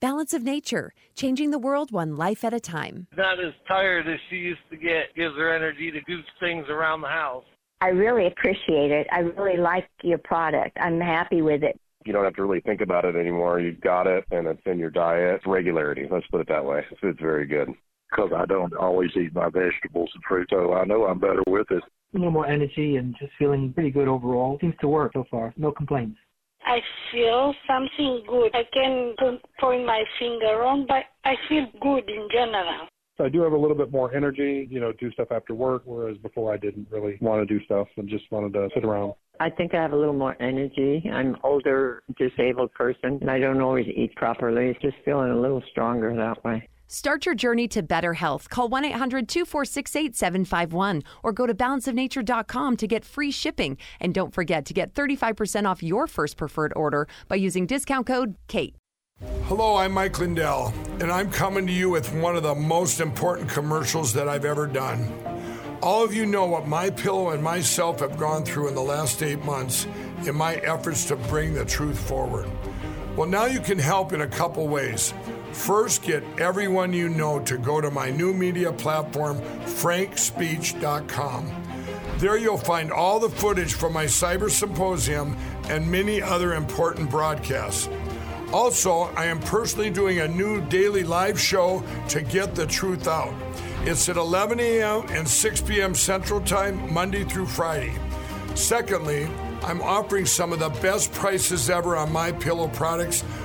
Balance of Nature, changing the world one life at a time. Not as tired as she used to get, gives her energy to do things around the house. I really appreciate it. I really like your product. I'm happy with it. You don't have to really think about it anymore. You've got it, and it's in your diet. It's regularity. Let's put it that way. It's very good. Because I don't always eat my vegetables and fruit, so I know I'm better with it. A little more energy and just feeling pretty good overall. Seems to work so far. No complaints. I feel something good. I can point my finger on, but I feel good in general. So I do have a little bit more energy, you know, do stuff after work, whereas before I didn't really want to do stuff and just wanted to sit around. I think I have a little more energy. I'm older, disabled person, and I don't always eat properly. Just feeling a little stronger that way. Start your journey to better health. Call 1 800 246 8751 or go to balanceofnature.com to get free shipping. And don't forget to get 35% off your first preferred order by using discount code KATE. Hello, I'm Mike Lindell, and I'm coming to you with one of the most important commercials that I've ever done. All of you know what my pillow and myself have gone through in the last eight months in my efforts to bring the truth forward. Well, now you can help in a couple ways. First, get everyone you know to go to my new media platform, frankspeech.com. There you'll find all the footage from my cyber symposium and many other important broadcasts. Also, I am personally doing a new daily live show to get the truth out. It's at 11 a.m. and 6 p.m. Central Time, Monday through Friday. Secondly, I'm offering some of the best prices ever on my pillow products,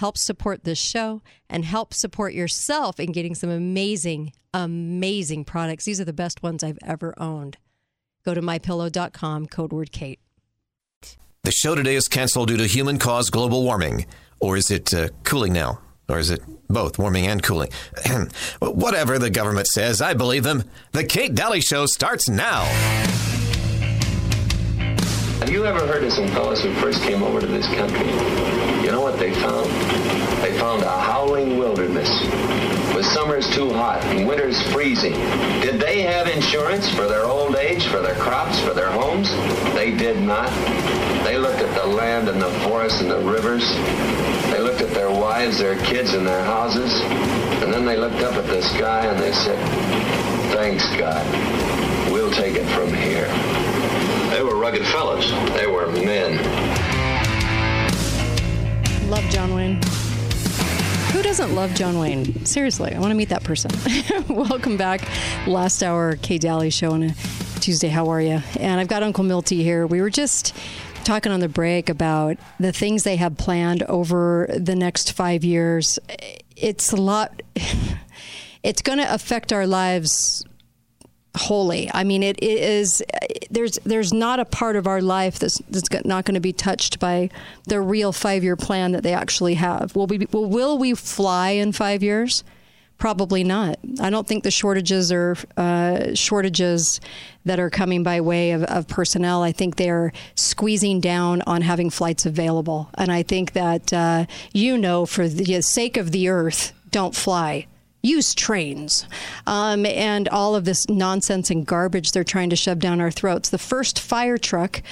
helps support this show, and help support yourself in getting some amazing, amazing products. These are the best ones I've ever owned. Go to mypillow.com, code word KATE. The show today is canceled due to human caused global warming. Or is it uh, cooling now? Or is it both warming and cooling? Whatever the government says, I believe them. The Kate Dalley Show starts now. Have you ever heard of some fellows who first came over to this country? You know what they found? They found a howling wilderness with summers too hot and winters freezing. Did they have insurance for their old age, for their crops, for their homes? They did not. They looked at the land and the forests and the rivers. They looked at their wives, their kids, and their houses. And then they looked up at the sky and they said, thanks, God. We'll take it from here. They were rugged fellows. They were men. Love John Wayne. Who doesn't love John Wayne? Seriously, I want to meet that person. Welcome back. Last hour, Kay Dalley show on a Tuesday. How are you? And I've got Uncle Milty here. We were just talking on the break about the things they have planned over the next five years. It's a lot. It's going to affect our lives wholly. I mean, it, it is. There's there's not a part of our life that's that's not going to be touched by the real five year plan that they actually have. Will we will, will we fly in five years? Probably not. I don't think the shortages are uh, shortages that are coming by way of, of, personnel. I think they're squeezing down on having flights available, and I think that uh, you know, for the sake of the Earth, don't fly use trains um, and all of this nonsense and garbage they're trying to shove down our throats. The first fire truck,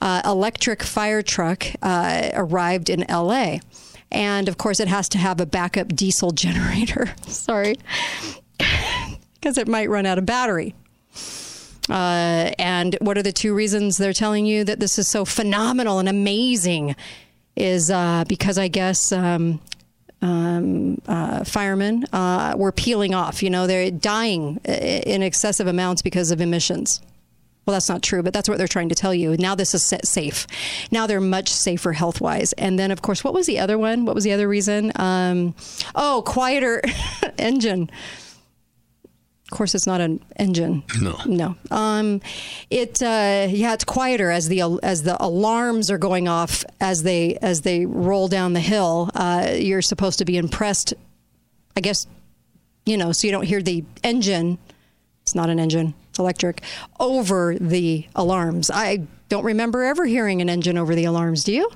uh, electric fire truck, uh, arrived in LA. And of course, it has to have a backup diesel generator. Sorry. Because it might run out of battery. Uh, and what are the two reasons they're telling you that this is so phenomenal and amazing? Is uh, because I guess um, um, uh, firemen uh, were peeling off. You know, they're dying in excessive amounts because of emissions. Well, that's not true, but that's what they're trying to tell you. Now this is safe. Now they're much safer health wise. And then, of course, what was the other one? What was the other reason? Um, oh, quieter engine. Of course, it's not an engine. No, no. Um, it uh, yeah, it's quieter as the as the alarms are going off as they as they roll down the hill. Uh, you're supposed to be impressed, I guess, you know, so you don't hear the engine. It's not an engine, it's electric, over the alarms. I don't remember ever hearing an engine over the alarms. Do you?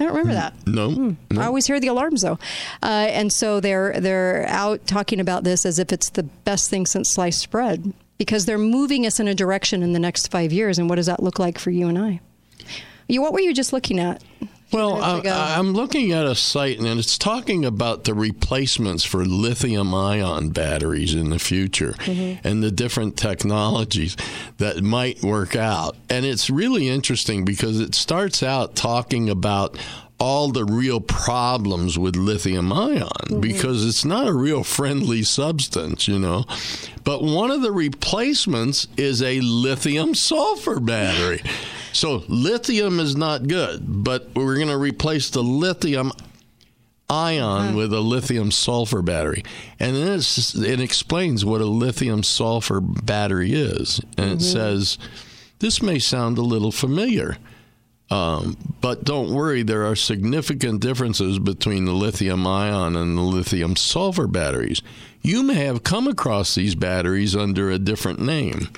I don't remember that. No, no. I always hear the alarms though, uh, and so they're they're out talking about this as if it's the best thing since sliced bread because they're moving us in a direction in the next five years. And what does that look like for you and I? You, what were you just looking at? Well. I, I'm looking at a site and it's talking about the replacements for lithium ion batteries in the future Mm-hmm. and the different technologies that might work out. And it's really interesting because it starts out talking about all the real problems with lithium ion mm-hmm. because it's not a real friendly substance, you know. But one of the replacements is a lithium sulfur battery. So lithium is not good, but we're going to replace the lithium ion uh-huh. with a lithium sulfur battery. And then it's, it explains what a lithium sulfur battery is. And it mm-hmm. says, this may sound a little familiar. Um, but don't worry, there are significant differences between the lithium ion and the lithium sulfur batteries. You may have come across these batteries under a different name.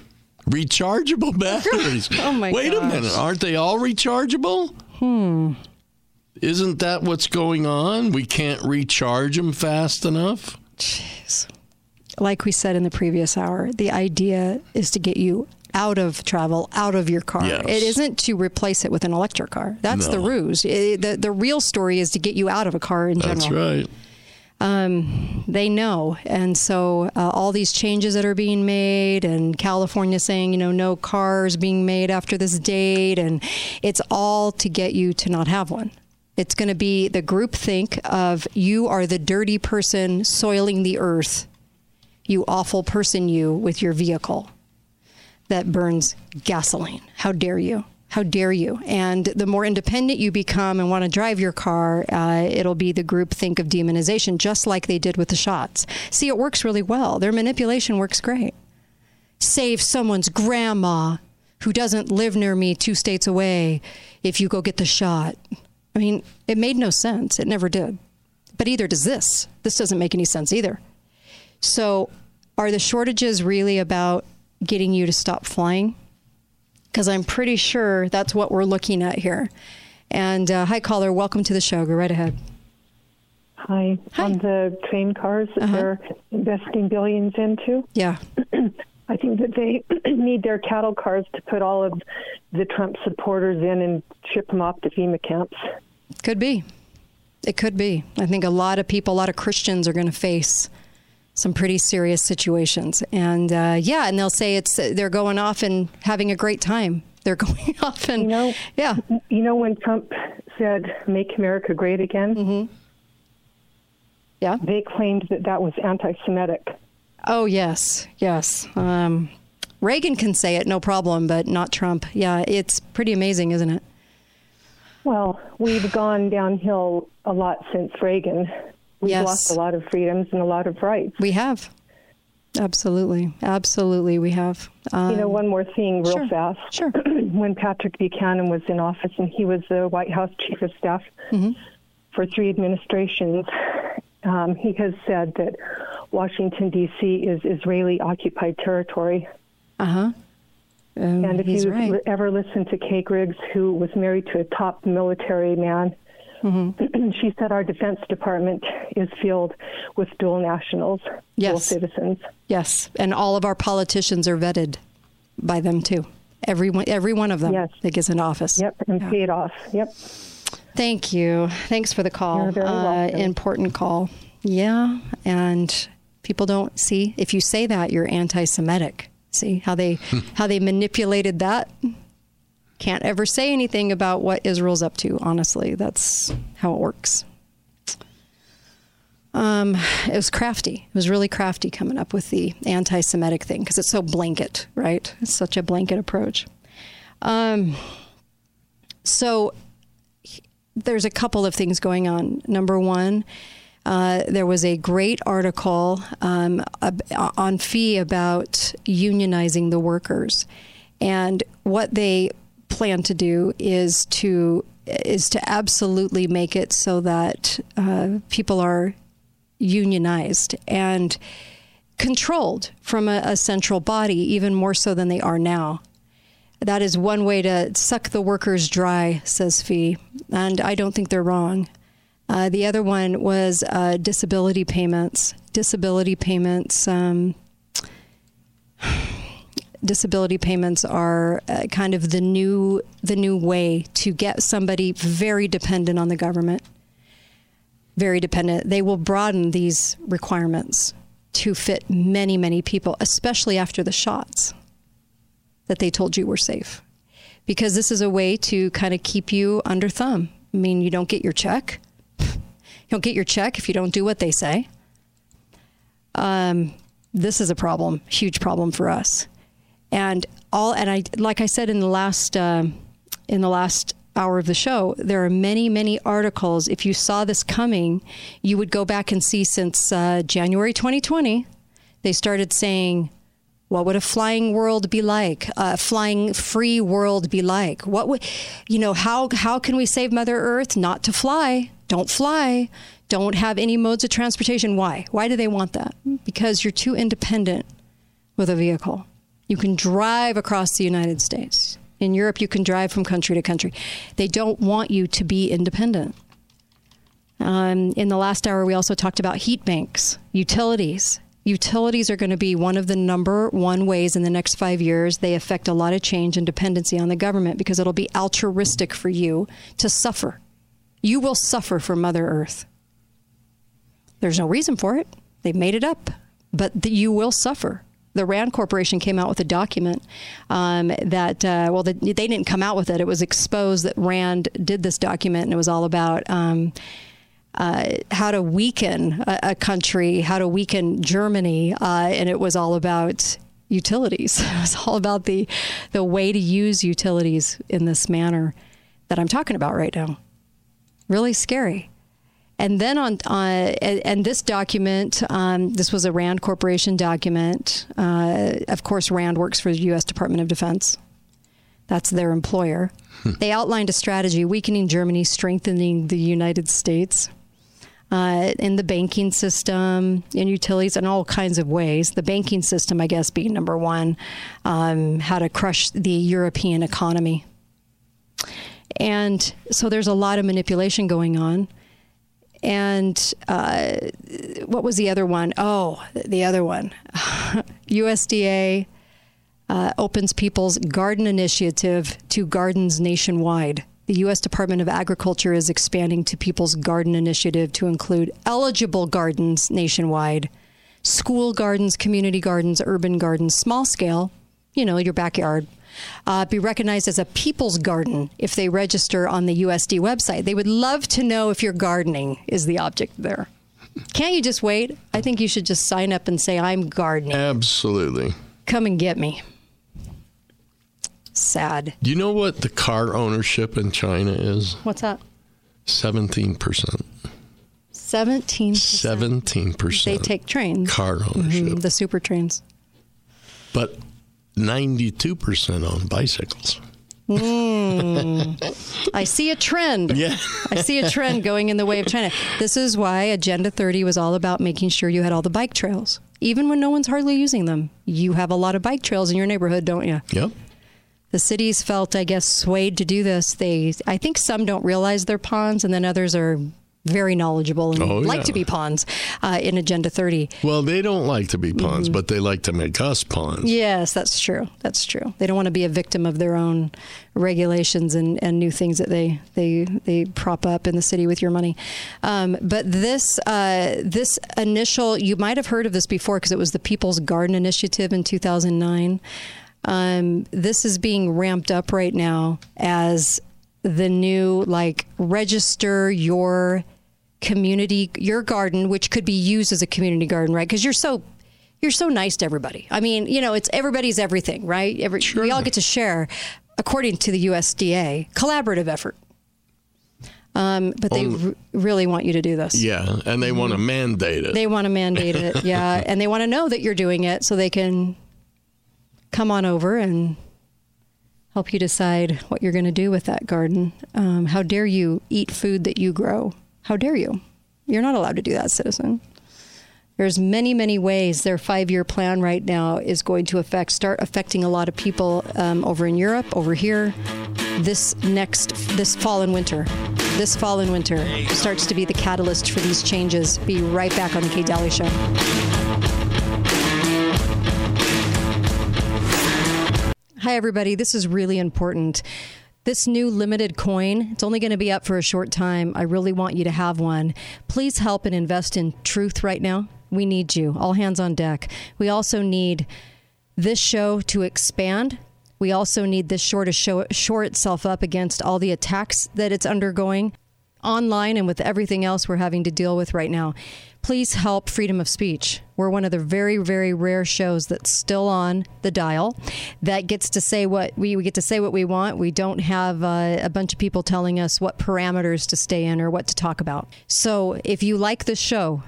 Rechargeable batteries. Oh my Wait a minute, aren't they all rechargeable? Hmm. Isn't that what's going on? We can't recharge them fast enough? Jeez. Like we said in the previous hour, the idea is to get you out of travel, out of your car. Yes. It isn't to replace it with an electric car. That's the ruse. It- the, the real story is to get you out of a car in general. That's right. um, they know. And so uh, all these changes that are being made, and California saying, you know, no cars being made after this date, and it's all to get you to not have one. It's going to be the group think of you are the dirty person soiling the earth, you awful person, you with your vehicle that burns gasoline. How dare you? How dare you? And the more independent you become and want to drive your car, uh, it'll be the group think of demonization, just like they did with the shots. See, it works really well. Their manipulation works great. Save someone's grandma who doesn't live near me two states away if you go get the shot. I mean, it made no sense. It never did. But either does this. This doesn't make any sense either. So, are the shortages really about getting you to stop flying? Because I'm pretty sure that's what we're looking at here. And uh, hi, caller. Welcome to the show. Go right ahead. Hi. hi. On the train cars that Uh-huh. they're investing billions into. Yeah. I think that they need their cattle cars to put all of the Trump supporters in and ship them off to FEMA camps. Could be. It could be. I think a lot of people, a lot of Christians are going to face some pretty serious situations. And uh, yeah, and they'll say it's they're going off and having a great time. They're going off and You know, yeah. You know when Trump said "Make America Great Again"? Mm-hmm. Yeah. They claimed that that was anti-Semitic. Oh yes, yes. Um, Reagan can say it, no problem, but not Trump. Yeah, it's pretty amazing, isn't it? Well, we've gone downhill a lot since Reagan. We've Yes. lost a lot of freedoms and a lot of rights. We have. Absolutely, absolutely, we have. Um, you know, one more thing, real sure, fast. Sure. when Patrick Buchanan was in office and he was the White House chief of staff Mm-hmm. for three administrations, um, he has said that Washington D.C. is Israeli occupied territory. Uh huh. and if you right. ever listened to Kay Griggs, who was married to a top military man, Mm-hmm. she said our Defense Department is filled with dual nationals, dual Yes. citizens. Yes, and all of our politicians are vetted by them too. Every one, every one of them Yes. that gets into office. Yep, and paid off. Yep. Thank you. Thanks for the call. You're very uh, important call. Yeah, and people don't see if you say that you're anti-Semitic. See how they how they manipulated that. Can't ever say anything about what Israel's up to. Honestly, that's how it works. Um, it was crafty. It was really crafty coming up with the anti-Semitic thing because it's so blanket, right? It's such a blanket approach. Um, so there's a couple of things going on. Number one, uh, there was a great article um, on FEE about unionizing the workers, and what they plan to do is to is to absolutely make it so that uh, people are unionized and controlled from a, a central body, even more so than they are now. That is one way to suck the workers dry, says FEE, and I don't think they're wrong. Uh, the other one was uh, disability payments. Disability payments. Um, disability payments are uh, kind of the new the new way to get somebody very dependent on the government. Very dependent. They will broaden these requirements to fit many many people, especially after the shots that they told you were safe, because this is a way to kind of keep you under thumb. I mean, you don't get your check. You don't get your check if you don't do what they say. Um, this is a problem, huge problem for us. And all, and I, like I said in the last, uh, in the last hour of the show, there are many, many articles. If you saw this coming, you would go back and see since uh, January 2020, they started saying, what would a flying world be like? A flying free world be like? What would, you know, how, how can we save Mother Earth? Not to fly. Don't fly. Don't have any modes of transportation. Why? Why do they want that? Because you're too independent with a vehicle. You can drive across the United States. In Europe, you can drive from country to country. They don't want you to be independent. Um, in the last hour, we also talked about heat banks, utilities. Utilities are going to be one of the number one ways in the next five years they affect a lot of change and dependency on the government because it'll be altruistic for you to suffer. You will suffer for Mother Earth. There's no reason for it. They've made it up, but you will suffer the Rand Corporation came out with a document um, that, uh, well, the, they didn't come out with it. It was exposed that Rand did this document, and it was all about. Um, uh, how to weaken a, a, country, how to weaken Germany, uh, and it was all about utilities. It was all about the the way to use utilities in this manner that I'm talking about right now. Really scary. And then on, uh, and this document, um, this was a Rand Corporation document. Uh, of course, Rand works for the U.S. Department of Defense. That's their employer. they outlined a strategy weakening Germany, strengthening the United States. Uh, in the banking system, in utilities, in all kinds of ways. The banking system, I guess, being number one, um, how to crush the European economy. And so there's a lot of manipulation going on and uh, what was the other one? Oh, the other one. USDA uh, opens people's garden initiative to gardens nationwide. The U.S. Department of Agriculture is expanding to People's Garden Initiative to include eligible gardens nationwide, school gardens, community gardens, urban gardens, small scale, you know, your backyard, uh, be recognized as a people's garden if they register on the USD website. They would love to know if your gardening is the object there. Can't you just wait? I think you should just sign up and say, I'm gardening. Absolutely. Come and get me. Sad. Do you know what the car ownership in China is? What's that? 17%. 17%. 17%. They take trains. Car ownership. Mm-hmm, the super trains. But 92% on bicycles. Mm. I see a trend. Yeah. I see a trend going in the way of China. This is why Agenda 30 was all about making sure you had all the bike trails. Even when no one's hardly using them, you have a lot of bike trails in your neighborhood, don't you? Yep. The cities felt, I guess, swayed to do this. They, I think, some don't realize they're pawns, and then others are very knowledgeable and oh, like yeah. to be pawns uh, in Agenda 30. Well, they don't like to be pawns, mm-hmm. but they like to make us pawns. Yes, that's true. That's true. They don't want to be a victim of their own regulations and, and new things that they, they they prop up in the city with your money. Um, but this uh, this initial, you might have heard of this before because it was the People's Garden Initiative in 2009. Um, this is being ramped up right now as the new like register your community your garden which could be used as a community garden right because you're so you're so nice to everybody i mean you know it's everybody's everything right Every, sure. we all get to share according to the usda collaborative effort um, but they r- really want you to do this. Yeah, and they want to mandate it. They want to mandate it. Yeah, and they want to know that you're doing it so they can come on over and help you decide what you're going to do with that garden. Um, how dare you eat food that you grow? How dare you? You're not allowed to do that, citizen. There's many, many ways their five-year plan right now is going to affect, start affecting a lot of people um, over in Europe, over here, this next, this fall and winter. This fall and winter starts to be the catalyst for these changes. Be right back on the Kate Dalley Show. Hi, everybody. This is really important. This new limited coin, it's only going to be up for a short time. I really want you to have one. Please help and invest in truth right now. We need you. All hands on deck. We also need this show to expand. We also need this show to show, shore itself up against all the attacks that it's undergoing online and with everything else we're having to deal with right now. Please help freedom of speech. We're one of the very, very rare shows that's still on the dial that gets to say what we, we get to say what we want. We don't have uh, a bunch of people telling us what parameters to stay in or what to talk about. So if you like the show,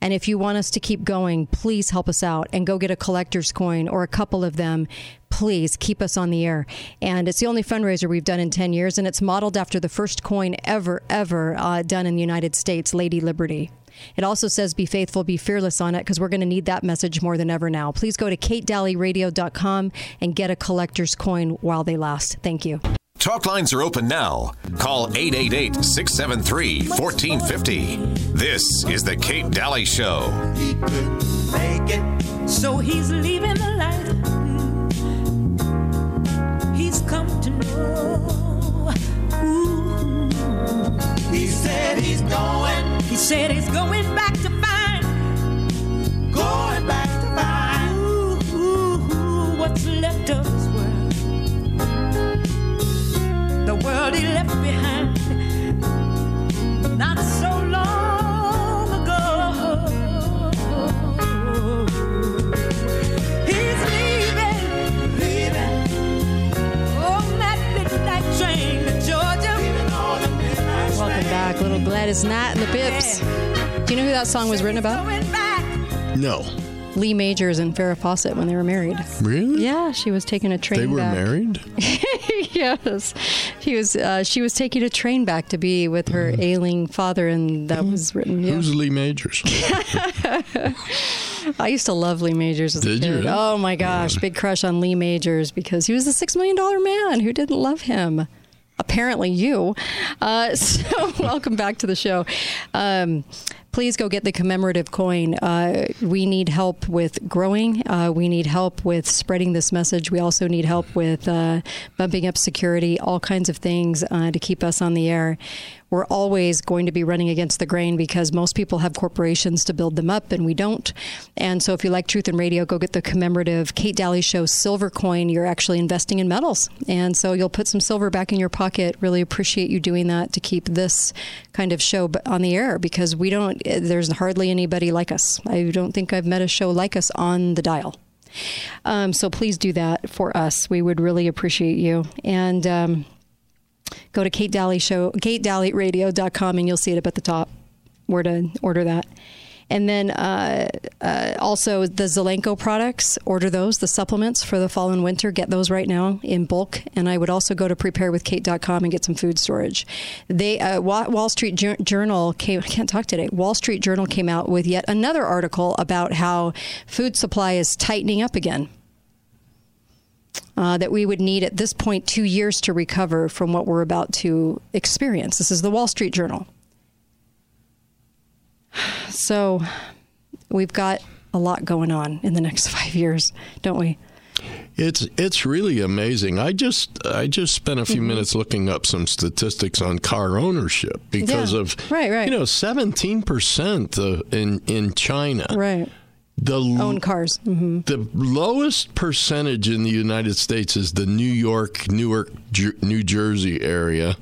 and if you want us to keep going, please help us out and go get a collector's coin or a couple of them. Please keep us on the air. And it's the only fundraiser we've done in 10 years, and it's modeled after the first coin ever, ever uh, done in the United States, Lady Liberty. It also says be faithful, be fearless on it because we're going to need that message more than ever now. Please go to katedalleyradio.com and get a collector's coin while they last. Thank you. Talk lines are open now. Call 888 673 1450. This is The Kate Dalley Show. So he's leaving the light. He's come to know. Ooh. He said he's going. He said he's going back to find. Going back to find. Ooh, ooh, ooh, what's left of his world. The world he left behind. Back, little Gladys and the Pips. Do you know who that song was written about? No. Lee Majors and Farrah Fawcett when they were married. Really? Yeah, she was taking a train They were back. married? yes, he was. Uh, she was taking a train back to be with her ailing father, and that was written. Yeah. Who's Lee Majors? I used to love Lee Majors as Did a you? Oh my gosh, big crush on Lee Majors because he was a six million dollar man. Who didn't love him? Apparently, you. Uh, so, welcome back to the show. Um, please go get the commemorative coin. Uh, we need help with growing. Uh, we need help with spreading this message. We also need help with uh, bumping up security, all kinds of things uh, to keep us on the air. We're always going to be running against the grain because most people have corporations to build them up and we don't. And so if you like Truth and Radio, go get the commemorative Kate Dalley Show silver coin. You're actually investing in metals. And so you'll put some silver back in your pocket. Really appreciate you doing that to keep this kind of show on the air because we don't, there's hardly anybody like us. I don't think I've met a show like us on the dial. Um, so please do that for us. We would really appreciate you. And, um, go to Kate Dalley Show, KateDalleyRadio.com, and you'll see it up at the top where to order that. And then uh, uh, also the Zelenko products, order those, the supplements for the fall and winter. Get those right now in bulk. And I would also go to preparewithkate.com and get some food storage. They uh, Wall Street Jour- Journal came. I can't talk today. Wall Street Journal came out with yet another article about how food supply is tightening up again uh, that we would need at this point two years to recover from what we're about to experience. This is the Wall Street Journal. So we've got a lot going on in the next five years, don't we? It's it's really amazing. I just I just spent a few Mm-hmm. minutes looking up some statistics on car ownership because Yeah. of Right, right. you know seventeen percent in in China. Right. The Own cars. hmm the lowest percentage in the United States is the New York, Newark, Jer- New Jersey area,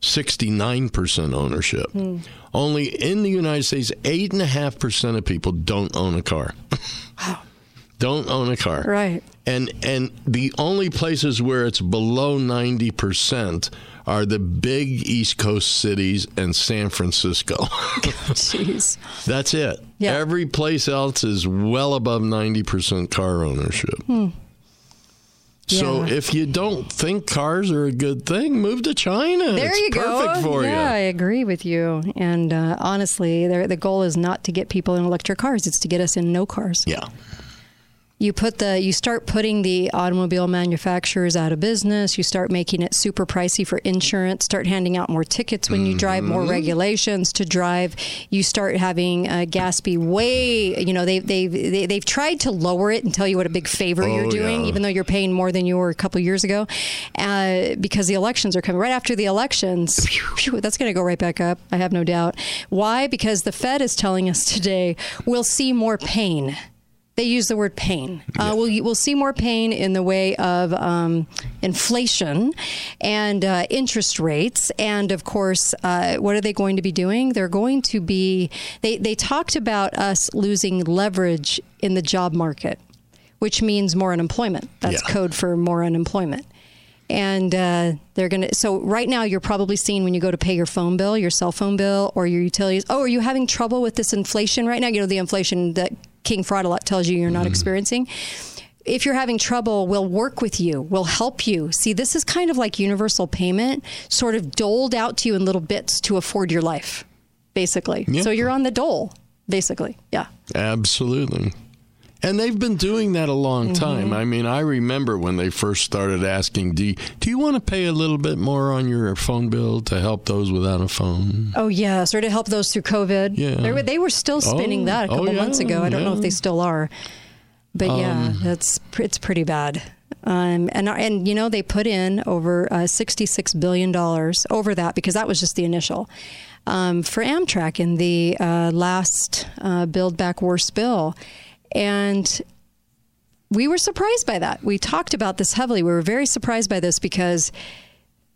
69% ownership. Hmm. Only in the United States, 8.5% of people don't own a car. wow. don't own a car. Right. And, and the only places where it's below 90% are the big East Coast cities and San Francisco. Jeez. That's it. Yeah. Every place else is well above 90% car ownership. Hmm. So if you don't think cars are a good thing, move to China. There it's you perfect go. for yeah, I agree with you. And uh, honestly, the the goal is not to get people in electric cars; it's to get us in no cars. Yeah. You put the you start putting the automobile manufacturers out of business. You start making it super pricey for insurance. Start handing out more tickets when you drive. More Mm-hmm. regulations to drive. You start having uh, gas be way. You know they they they they've tried to lower it and tell you what a big favor you're Oh, doing, yeah. even though you're paying more than you were a couple years ago, uh, because the elections are coming right after the elections. phew, that's going to go right back up. I have no doubt. Why? Because the Fed is telling us today we'll see more pain. They use the word pain. Uh, we'll, we'll see more pain in the way of um, inflation and uh, interest rates. And of course, uh, what are they going to be doing? They're going to be, they, they talked about us losing leverage in the job market, which means more unemployment. That's Yeah. code for more unemployment. And uh, they're going to, so right now you're probably seeing when you go to pay your phone bill, your cell phone bill, or your utilities, oh, are you having trouble with this inflation right now? You know, the inflation that King Fraud a lot tells you you're not mm-hmm. experiencing. If you're having trouble, we'll work with you. We'll help you. See, this is kind of like universal payment, sort of doled out to you in little bits to afford your life, basically. Yeah. So you're on the dole, basically. Yeah. Absolutely. And they've been doing that a long Mm-hmm. time. I mean, I remember when they first started asking, do you, do you want to pay a little bit more on your phone bill to help those without a phone? Oh yes, or to help those through COVID. Yeah. they were, they were still spinning Oh, that a oh, couple yeah, months ago. I don't know if they still are, but yeah, Um, that's it's pretty bad. Um, and and you know they put in over uh, sixty six billion dollars over that because that was just the initial um, for Amtrak in the uh, last uh, Build Back Worse bill, and we were surprised by that. We talked about this heavily. We were very surprised by this because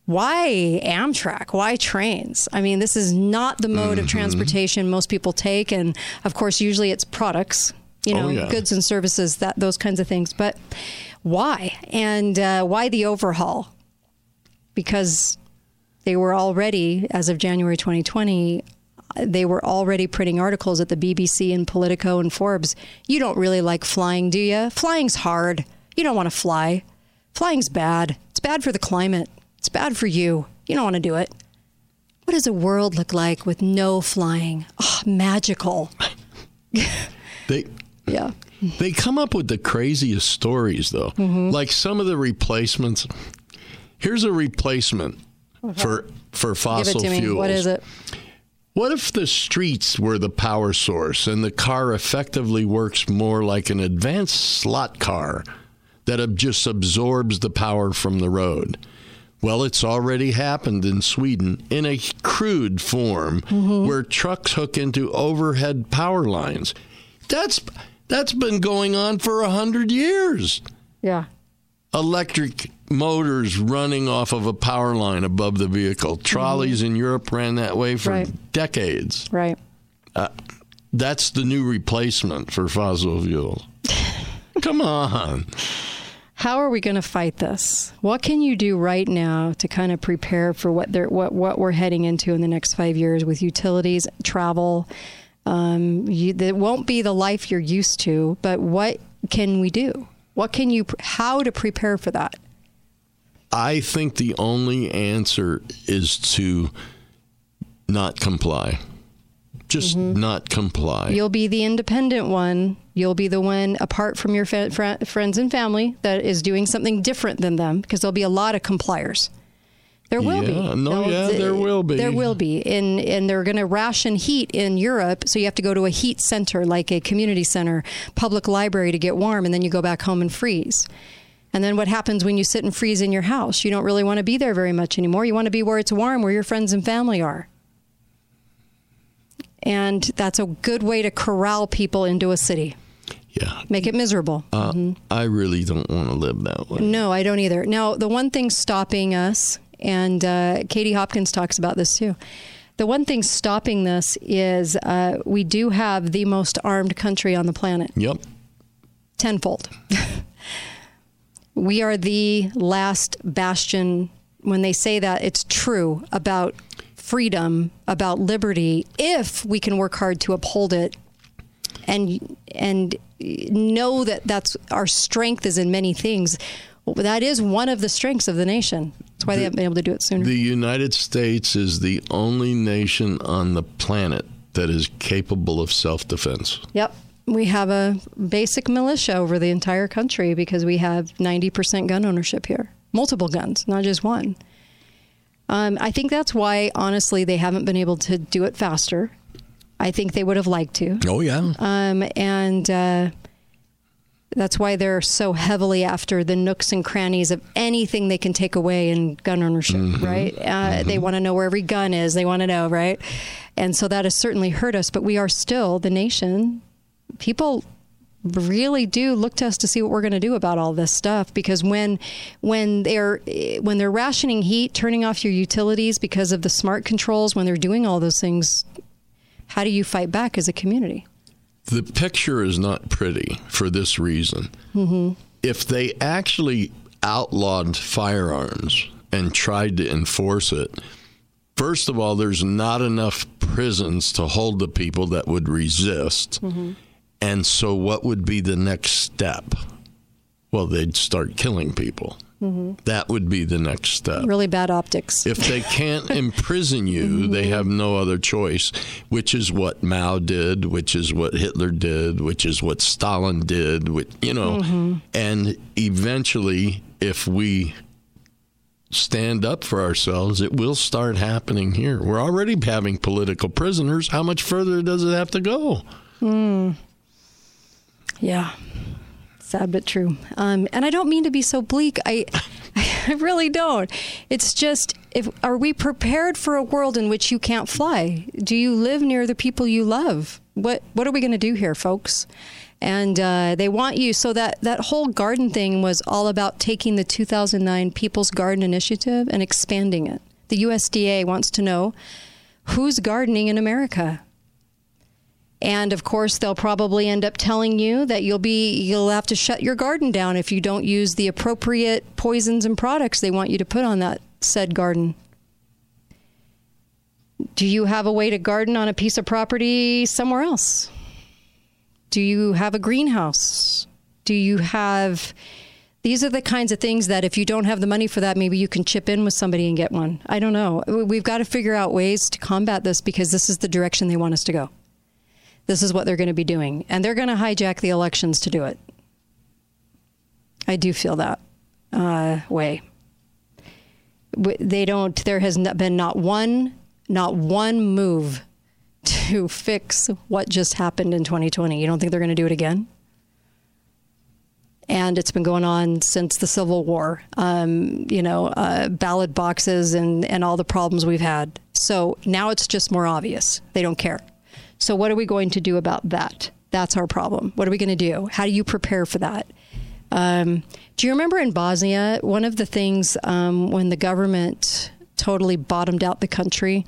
why Amtrak? Why trains? I mean, this is not the mode Mm-hmm. of transportation most people take, and of course, usually it's products, you Oh, know, yeah. goods and services, that those kinds of things. But why? And uh, why the overhaul? Because they were already, as of January 2020, they were already printing articles at the BBC and Politico and Forbes. You don't really like flying, do you? Flying's hard. You don't want to fly. Flying's bad. It's bad for the climate. It's bad for you. You don't want to do it. What does a world look like with no flying? Oh, magical. They Yeah. they come up with the craziest stories though. Mm-hmm. Like some of the replacements. Here's a replacement for for fossil Give it to me. fuels. What is it? What if the streets were the power source and the car effectively works more like an advanced slot car that just absorbs the power from the road? Well, it's already happened in Sweden in a crude form mm-hmm. where trucks hook into overhead power lines. That's that's been going on for a hundred years. Yeah. Electric motors running off of a power line above the vehicle. Trolleys in Europe ran that way for Right. decades. Right. Uh, that's the new replacement for fossil fuels. Come on. How are we going to fight this? What can you do right now to kind of prepare for what they're what what we're heading into in the next five years with utilities, travel? Um, you, it won't be the life you're used to, but what can we do? What can you? How to prepare for that? I think the only answer is to not comply. Just mm-hmm. not comply. You'll be the independent one. You'll be the one apart from your fa- fr- friends and family that is doing something different than them because there'll be a lot of compliers. There will be. Yeah, no, They'll- yeah, there will be. There will be. And and they're going to ration heat in Europe, so you have to go to a heat center like a community center, public library to get warm and then you go back home and freeze. And then what happens when you sit and freeze in your house? You don't really want to be there very much anymore. You want to be where it's warm, where your friends and family are. And that's a good way to corral people into a city. Yeah. Make it miserable. Uh, I really don't want to live that way. No, I don't either. Now, the one thing stopping us, and uh, Katie Hopkins talks about this too. The one thing stopping this is uh, we do have the most armed country on the planet, Yep. tenfold. we are the last bastion. When they say that, it's true about freedom, about liberty, if we can work hard to uphold it and and know that that's our strength is in many things that is one of the strengths of the nation. That's why they haven't been able to do it sooner. The United States is the only nation on the planet that is capable of self defense. Yep. We have a basic militia over the entire country because we have 90% gun ownership here. Multiple guns, not just one. Um, I think that's why, honestly, they haven't been able to do it faster. I think they would have liked to. Oh, yeah. Um, and uh, that's why they're so heavily after the nooks and crannies of anything they can take away in gun ownership, Mm-hmm. right? Uh, They want to know where every gun is. They want to know, right? And so that has certainly hurt us, but we are still the nation. People really do look to us to see what we're going to do about all this stuff because when when they're when they're rationing heat turning off your utilities because of the smart controls when they're doing all those things how do you fight back as a community The picture is not pretty for this reason. mm-hmm. If they actually outlawed firearms and tried to enforce it, first of all, there's not enough prisons to hold the people that would resist. Mm-hmm. And so, what would be the next step? Well, they'd start killing people. Mm-hmm. That would be the next step. really bad optics If they can't imprison you, they have no other choice, which is what Mao did, which is what Hitler did, which is what Stalin did, which, you know. Mhm. And eventually, if we stand up for ourselves, it will start happening here. We're already having political prisoners. How much further does it have to go? Hmm. Yeah. Sad but true. Um, and I don't mean to be so bleak. I, I really don't. It's just, if are we prepared for a world in which you can't fly? Do you live near the people you love? What What are we going to do here, folks? And uh, they want you. So that that whole garden thing was all about taking the 2009 People's Garden Initiative and expanding it. The USDA wants to know who's gardening in America. And of course, they'll probably end up telling you that you'll be you'll have to shut your garden down if you don't use the appropriate poisons and products they want you to put on that said garden. Do you have a way to garden on a piece of property somewhere else? Do you have a greenhouse? Do you have these are the kinds of things that if you don't have the money for that, maybe you can chip in with somebody and get one. I don't know. We've got to figure out ways to combat this because this is the direction they want us to go this is what they're going to be doing. And they're going to hijack the elections to do it. I do feel that uh, way. They don't, there has been not one, not one move to fix what just happened in 2020. You don't think they're going to do it again? and it's been going on since the Civil War. Um, you know, uh, ballot boxes and and all the problems we've had. So now it's just more obvious. They don't care. So what are we going to do about that? That's our problem. What are we going to do? How do you prepare for that? Um, do you remember in Bosnia, one of the things um, when the government totally bottomed out the country,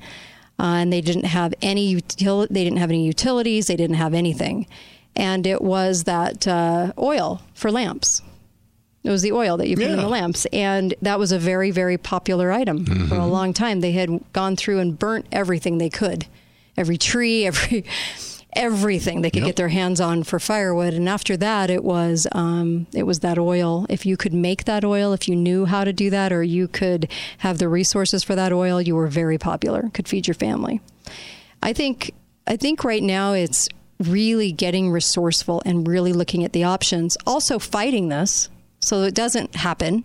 uh, and they didn't have any util- they didn't have any utilities, they didn't have anything, and it was that uh, oil for lamps. It was the oil that you put in the lamps, and that was a very very popular item for a long time. They had gone through and burnt everything they could, every tree, every everything they could Yep. get their hands on for firewood. And after that, it was um, it was that oil. If you could make that oil, if you knew how to do that, or you could have the resources for that oil, you were very popular. Could feed your family. I think I think right now it's really getting resourceful and really looking at the options. Also fighting this so it doesn't happen.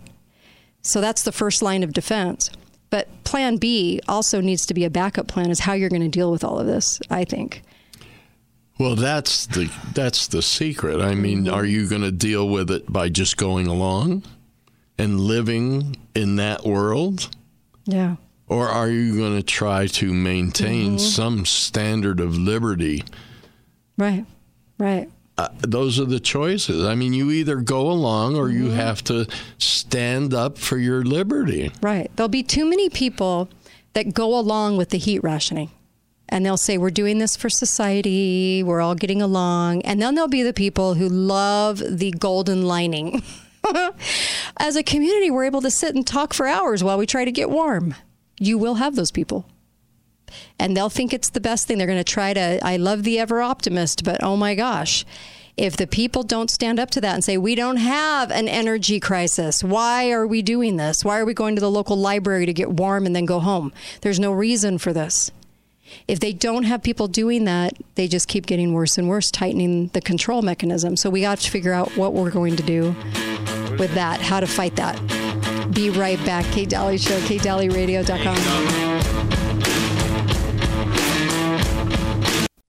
So that's the first line of defense. But plan B also needs to be a backup plan is how you're going to deal with all of this, I think. Well, that's the that's the secret. I mean, are you going to deal with it by just going along and living in that world, Yeah. or are you going to try to maintain Mhm. some standard of liberty? Right. Right. Uh, those are the choices. I mean, you either go along or Mm-hmm. you have to stand up for your liberty. Right. There'll be too many people that go along with the heat rationing. And they'll say, We're doing this for society. We're all getting along. And then there'll be the people who love the golden lining. As a community, we're able to sit and talk for hours while we try to get warm. You will have those people. And they'll think it's the best thing. They're going to try to, I love the ever optimist, but oh my gosh. If the people don't stand up to that and say, we don't have an energy crisis, why are we doing this? Why are we going to the local library to get warm and then go home? There's no reason for this. If they don't have people doing that, they just keep getting worse and worse, tightening the control mechanism. So we got to figure out what we're going to do with that, how to fight that. Be right back. Kate Dalley Show, katedalleyradio.com.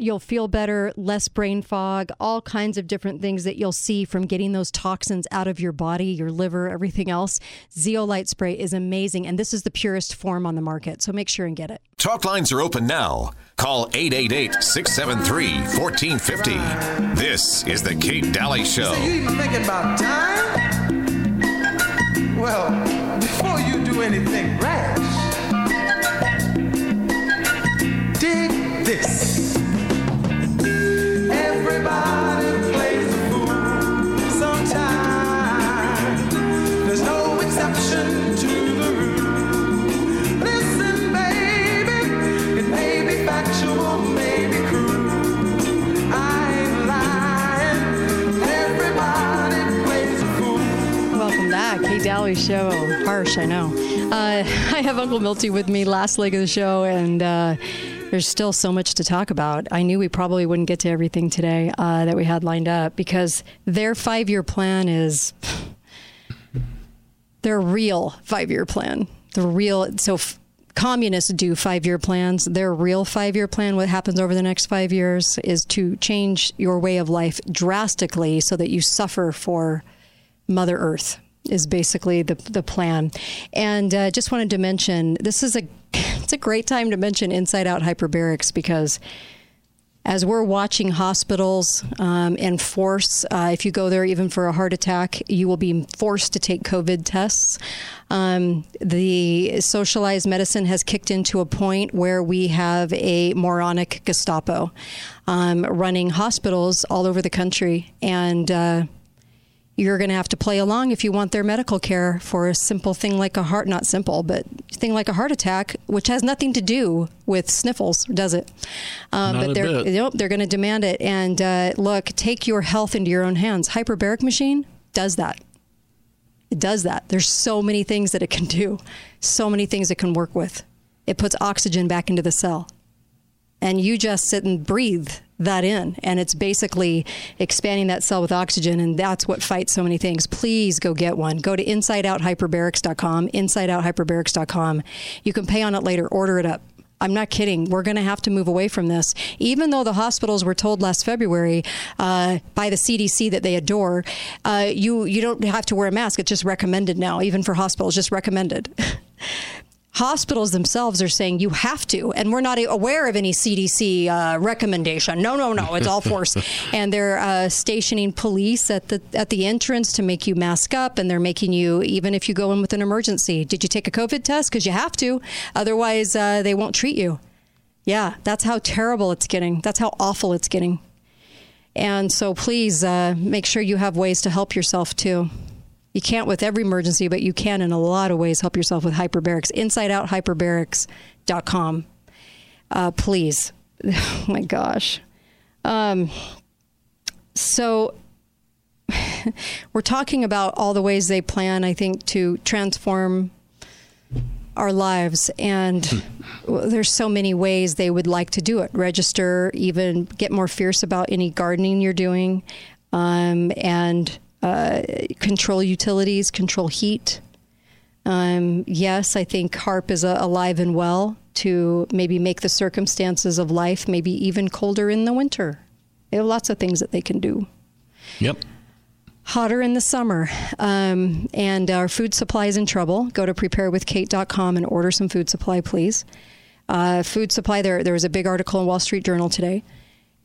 You'll feel better, less brain fog, all kinds of different things that you'll see from getting those toxins out of your body, your liver, everything else. Zeolite spray is amazing, and this is the purest form on the market. So make sure and get it. Talk lines are open now. Call 888 673 1450. This is The Kate Dalley Show. You even thinking about time? Well, before you do anything rash, Show. Harsh, I know. Uh, I have Uncle Milty with me last leg of the show, and uh, there's still so much to talk about. I knew we probably wouldn't get to everything today uh, that we had lined up because their five year plan is their real five year plan. The real, so f- communists do five year plans. Their real five year plan, what happens over the next five years, is to change your way of life drastically so that you suffer for Mother Earth is basically the the plan. And uh, just wanted to mention this is a it's a great time to mention Inside Out Hyperbarics because as we're watching hospitals um, enforce, uh, if you go there even for a heart attack, you will be forced to take COVID tests. Um, the socialized medicine has kicked into a point where we have a moronic Gestapo um, running hospitals all over the country. And uh, you're going to have to play along if you want their medical care for a simple thing like a heart not simple but thing like a heart attack which has nothing to do with sniffles does it? Um, but they're bit. nope, they're going to demand it. And uh, look take your health into your own hands. Hyperbaric machine does that. It does that. There's so many things that it can do. So many things it can work with. It puts oxygen back into the cell. And you just sit and breathe that in and it's basically expanding that cell with oxygen and that's what fights so many things please go get one go to insideouthyperbarics.com insideouthyperbarics.com you can pay on it later order it up I'm not kidding. We're going to have to move away from this. Even though the hospitals were told last February uh, by the CDC that they adore, uh, you you don't have to wear a mask. It's just recommended now, even for hospitals, just recommended. Hospitals themselves are saying you have to, and we're not aware of any CDC uh, recommendation. No, no, no, it's all force. and they're uh, stationing police at the at the entrance to make you mask up, and they're making you even if you go in with an emergency. Did you take a COVID test? Because you have to, otherwise uh, they won't treat you. Yeah, that's how terrible it's getting. That's how awful it's getting. And so please uh, make sure you have ways to help yourself too. You can't with every emergency, but you can in a lot of ways help yourself with hyperbarics. InsideOutHyperbarics.com. Uh, please. Oh my gosh. Um, so we're talking about all the ways they plan, I think, to transform our lives. And there's so many ways they would like to do it. Register, even get more fierce about any gardening you're doing, um, and uh, control utilities, control heat. Um, yes, I think HAARP is uh, alive and well to maybe make the circumstances of life maybe even colder in the winter. They have lots of things that they can do. Yep hotter in the summer. Um, and our food supply is in trouble. Go to preparewithkate.com and order some food supply, please. Uh, food supply, there, there was a big article in Wall Street Journal today.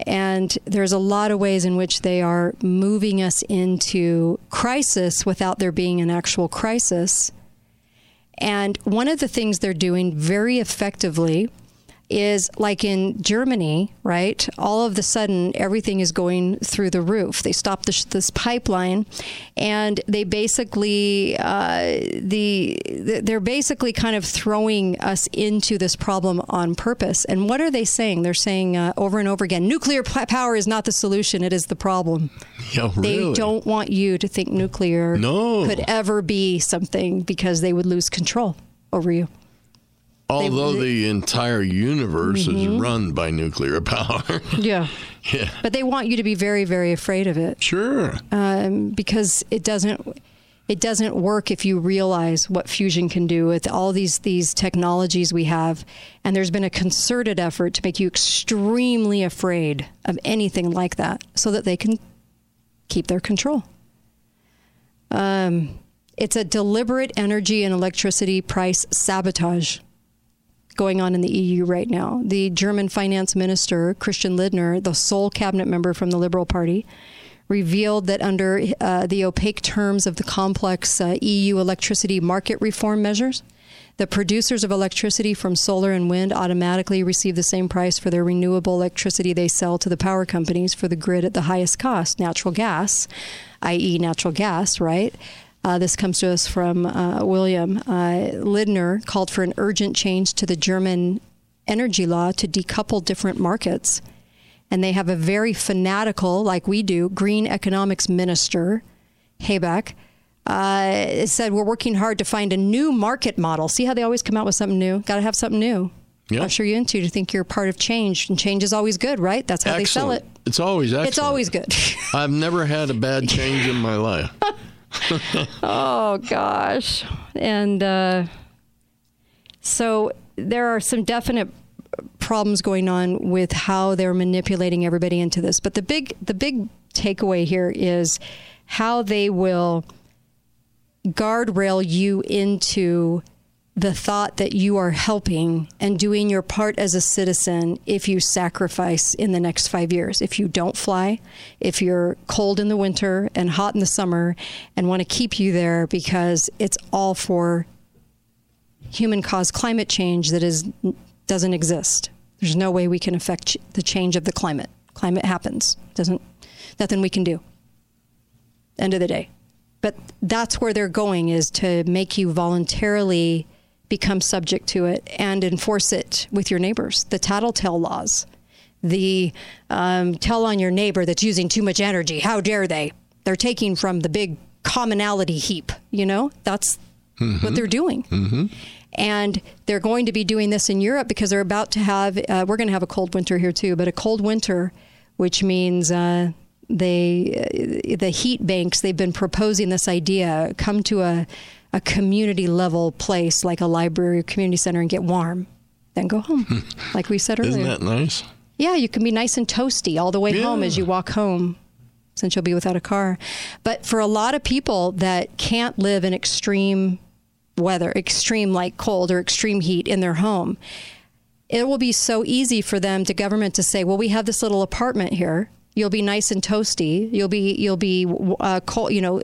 And there's a lot of ways in which they are moving us into crisis without there being an actual crisis. And one of the things they're doing very effectively is like in Germany, right? All of the sudden, everything is going through the roof. They stopped this, this pipeline, and they basically uh, the they're basically kind of throwing us into this problem on purpose. And what are they saying? They're saying uh, over and over again, nuclear power is not the solution; it is the problem. Yeah, really? They don't want you to think nuclear no. could ever be something because they would lose control over you. Although the entire universe Mhm. is run by nuclear power. Yeah. yeah. But they want you to be very, very afraid of it. Sure. Um, because it doesn't it doesn't work if you realize what fusion can do with all these these technologies we have. And there's been a concerted effort to make you extremely afraid of anything like that so that they can keep their control. Um, it's a deliberate energy and electricity price sabotage going on in the EU right now. The German finance minister, Christian Lindner, the sole cabinet member from the Liberal Party, revealed that under uh, the opaque terms of the complex uh, EU electricity market reform measures, the producers of electricity from solar and wind automatically receive the same price for their renewable electricity they sell to the power companies for the grid at the highest cost, natural gas, i.e., natural gas, right? Uh, this comes to us from uh, William. Uh, Lindner called for an urgent change to the German energy law to decouple different markets. And they have a very fanatical, like we do, green economics minister, Habeck, uh, said we're working hard to find a new market model. See how they always come out with something new? Got to have something new. Yeah. Usher you into to think you're part of change, and change is always good, right? That's how they sell it. It's always excellent. It's always good. I've never had a bad change in my life. oh gosh. And uh, so there are some definite problems going on with how they're manipulating everybody into this. But the big the big takeaway here is how they will guardrail you into the thought that you are helping and doing your part as a citizen if you sacrifice in the next five years. If you don't fly, if you're cold in the winter and hot in the summer, and want to keep you there because it's all for human caused climate change that is doesn't exist. There's no way we can affect the change of the climate. Climate happens. Doesn't nothing we can do. End of the day. But that's where they're going is to make you voluntarily become subject to it and enforce it with your neighbors. The tattletale laws, the um, tell on your neighbor that's using too much energy. How dare they? They're taking from the big commonality heap. You know, that's what they're doing. Mm-hmm. And they're going to be doing this in Europe because they're about to have, uh, we're going to have a cold winter here too, but a cold winter, which means uh, they, uh, the heat banks, they've been proposing this idea come to a, a community level place like a library or community center and get warm, then go home, like we said earlier. Isn't that nice? Yeah, you can be nice and toasty all the way home as you walk home since you'll be without a car. But for a lot of people that can't live in extreme weather, extreme like cold or extreme heat in their home. It will be so easy for them, to government, to say, "Well, we have this little apartment here. You'll be nice and toasty. You'll be you'll be uh, cold. You know,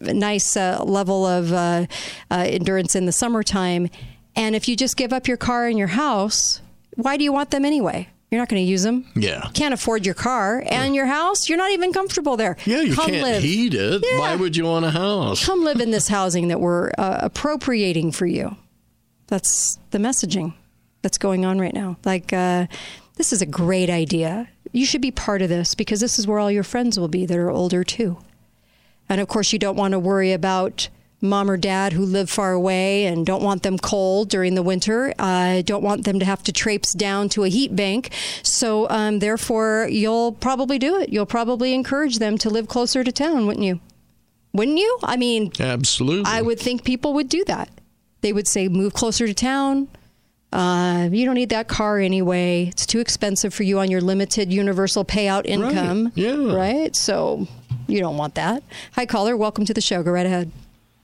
nice uh, level of uh, uh, endurance in the summertime. And if you just give up your car and your house, why do you want them anyway? You're not going to use them. Yeah. Can't afford your car and your house. You're not even comfortable there. Yeah, you Come can't live. heat it. Yeah. Why would you want a house? Come live in this housing that we're uh, appropriating for you. That's the messaging that's going on right now. Like, uh, this is a great idea. You should be part of this because this is where all your friends will be that are older too. And of course, you don't want to worry about mom or dad who live far away and don't want them cold during the winter. Uh, don't want them to have to traipse down to a heat bank. So, um, therefore, you'll probably do it. You'll probably encourage them to live closer to town, wouldn't you? Wouldn't you? I mean, Absolutely. I would think people would do that. They would say, move closer to town. Uh, you don't need that car anyway. It's too expensive for you on your limited universal payout income. Right. Yeah. Right? So you don't want that. Hi, caller. Welcome to the show. Go right ahead.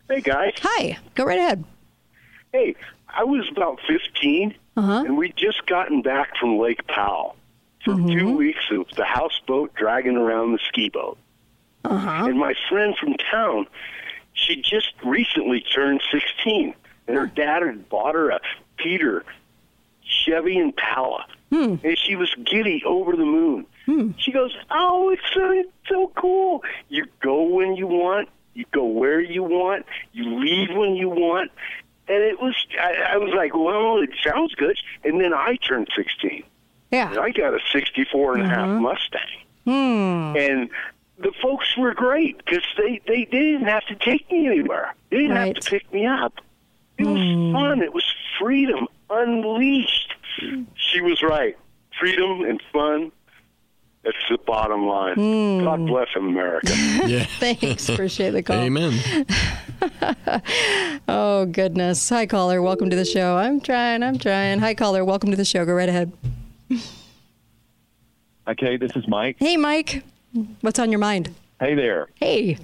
Hey guys. Hi. Go right ahead. Hey, I was about 15, Uh-huh. and we'd just gotten back from Lake Powell for Mm-hmm. two weeks of the houseboat dragging around the ski boat. Uh-huh. And my friend from town, she just recently turned 16, and her dad had bought her a Peter Chevy Impala, Hmm. and she was giddy over the moon. Hmm. She goes, "Oh, it's so, it's so cool! You go when you want, you go where you want, you leave when you want." And it was, I, I was like, "Well, it sounds good." And then I turned 16. Yeah. And I got a 64 and a half mm-hmm. Mustang Hmm. and the folks were great because they, they they didn't have to take me anywhere. They didn't have to pick me up. It was hmm. fun. It was freedom unleashed. Hmm. She was right. Freedom and fun. That's the bottom line. God bless America. Yeah. Thanks. Appreciate the call. Amen. Oh, goodness. Hi, caller. Welcome to the show. I'm trying. I'm trying. Hi, caller. Welcome to the show. Go right ahead. Okay, this is Mike. Hey, Mike. What's on your mind? Hey there. Hey.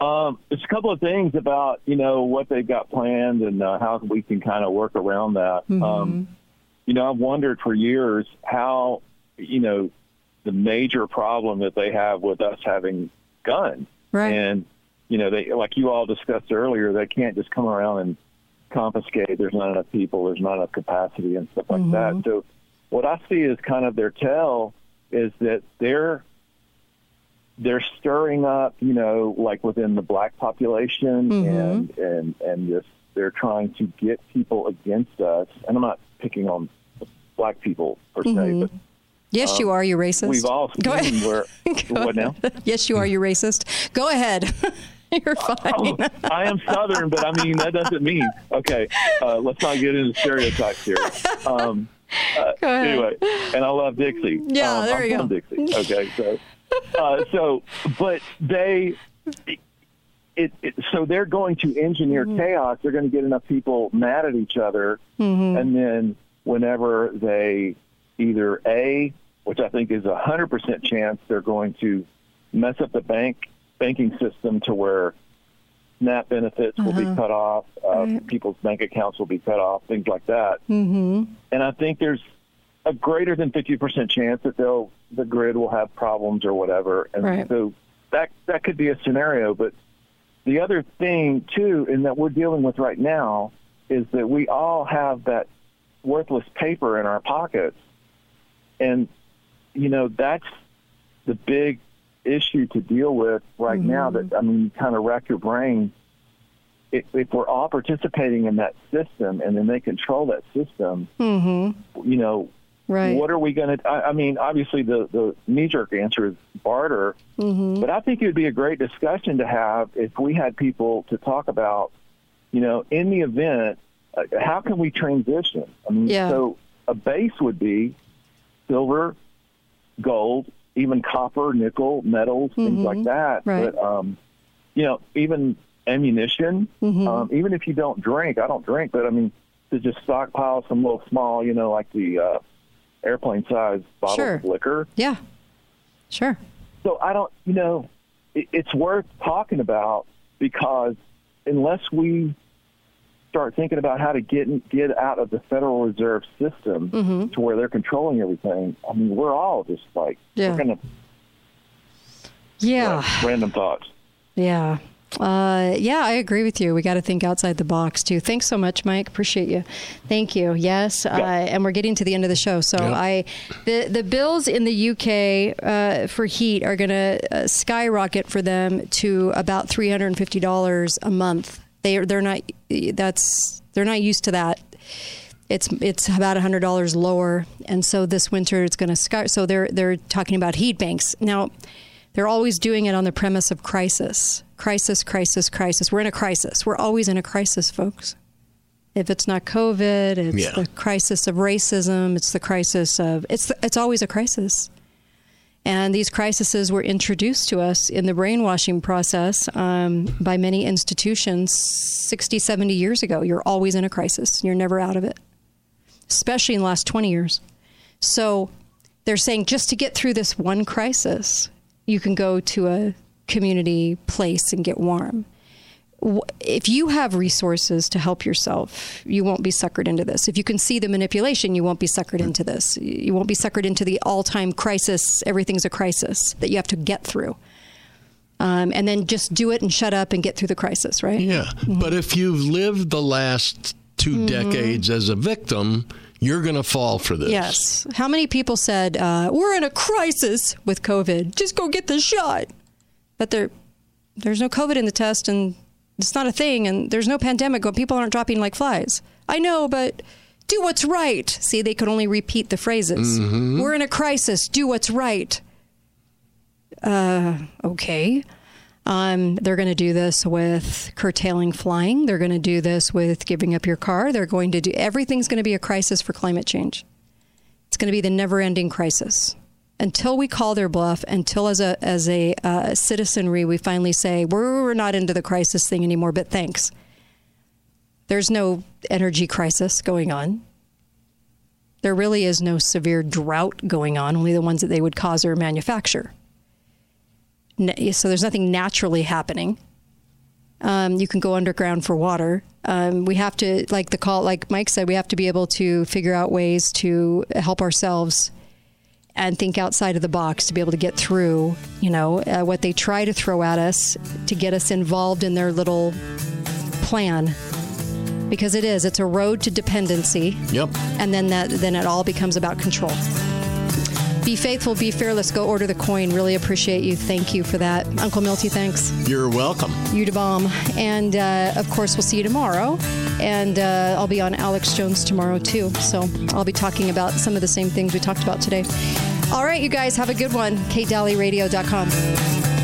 Um, it's a couple of things about you know what they've got planned and uh, how we can kind of work around that. Mm-hmm. Um, you know, I've wondered for years how you know the major problem that they have with us having guns, right? And you know, they like you all discussed earlier, they can't just come around and confiscate. There's not enough people. There's not enough capacity and stuff like Mm-hmm. that. So, what I see as kind of their tell is that they're they're stirring up, you know, like within the black population, Mm-hmm. and and and just they're trying to get people against us. And I'm not picking on black people per se, Mhm. but Yes, um, you are. You racist. We've all Go ahead. where what now? yes, you are. You racist. Go ahead. You're fine. I am Southern, but I mean that doesn't mean okay. Uh, let's not get into stereotypes here. Um, uh, Go ahead. Anyway, and I love Dixie. Yeah, um, there I'm you go. Dixie. Okay, so uh, so but they. It, it, so they're going to engineer Mm-hmm. chaos. They're going to get enough people mad at each other, Mhm. and then whenever they either a, which I think is a hundred percent chance, they're going to mess up the bank banking system to where SNAP benefits will Uh-huh. be cut off, uh, Right. people's bank accounts will be cut off, things like that. Mm-hmm. And I think there's a greater than fifty percent chance that they'll the grid will have problems or whatever, and Right. so that that could be a scenario. But the other thing too, and that we're dealing with right now, is that we all have that worthless paper in our pockets, and you know that's the big issue to deal with right now. That I mean, you kind of rack your brain. If, if we're all participating in that system, and then they control that system, Mm-hmm. you know, Right. what are we going to? I I mean, obviously the the knee jerk answer is barter, Mm-hmm. but I think it would be a great discussion to have if we had people to talk about, you know, in the event, uh, how can we transition? I mean, Yeah. so a base would be silver, gold, even copper, nickel, metals, things Mhm. like that. Right. But um, you know, even ammunition. Mhm. Um, even if you don't drink, I don't drink, but I mean, to just stockpile some little small, you know, like the uh, airplane size bottle Sure. of liquor. Yeah. Sure. So I don't, you know, it, it's worth talking about because unless we start thinking about how to get get out of the Federal Reserve system Mhm. to where they're controlling everything, I mean, we're all just like Yeah. we're gonna Yeah. random thoughts. Yeah. Uh, yeah, I agree with you. We got to think outside the box too. Thanks so much, Mike. Appreciate you. Thank you. Yes, uh, and we're getting to the end of the show. So Yeah. I, the the bills in the UK uh, for heat are going to uh, skyrocket for them to about three hundred and fifty dollars a month. They are they're not that's they're not used to that. It's it's about hundred dollars lower, and so this winter it's going to sky. So they're they're talking about heat banks now. They're always doing it on the premise of crisis, crisis, crisis, crisis. We're in a crisis. We're always in a crisis, folks. If it's not COVID, it's Yeah. the crisis of racism. It's the crisis of it's it's always a crisis. And these crises were introduced to us in the brainwashing process um, by many institutions 60, 70 years ago. You're always in a crisis. You're never out of it, especially in the last 20 years. So they're saying just to get through this one crisis, you can go to a community place and get warm. If you have resources to help yourself, you won't be suckered into this. If you can see the manipulation, you won't be suckered into this. You won't be suckered into the all time crisis, everything's a crisis that you have to get through. Um, and then just do it and shut up and get through the crisis, right? Yeah. But if you've lived the last 2 Mhm. decades as a victim, you're going to fall for this. Yes. How many people said, uh, we're in a crisis with COVID? Just go get the shot. But there, there's no COVID in the test and it's not a thing and there's no pandemic when people aren't dropping like flies. I know, but do what's right. See, they could only repeat the phrases. Mhm. We're in a crisis. Do what's right. Uh, okay. Um, they're going to do this with curtailing flying. They're going to do this with giving up your car. They're going to do everything's going to be a crisis for climate change. It's going to be the never-ending crisis until we call their bluff. Until, as a as a uh, citizenry, we finally say we're, we're not into the crisis thing anymore. But thanks. There's no energy crisis going on. There really is no severe drought going on. Only the ones that they would cause or manufacture. So there's nothing naturally happening. Um, you can go underground for water. Um, we have to, like the call, like Mike said, we have to be able to figure out ways to help ourselves and think outside of the box to be able to get through, you know, uh, what they try to throw at us to get us involved in their little plan. Because it is, it's a road to dependency. Yep. And then that, then it all becomes about control. Be faithful, be fearless. Go order the coin. Really appreciate you. Thank you for that, Uncle Milty. Thanks. You're welcome. You to bomb. And uh, of course, we'll see you tomorrow. And uh, I'll be on Alex Jones tomorrow, too. So I'll be talking about some of the same things we talked about today. All right, you guys, have a good one. KateDalleyRadio.com.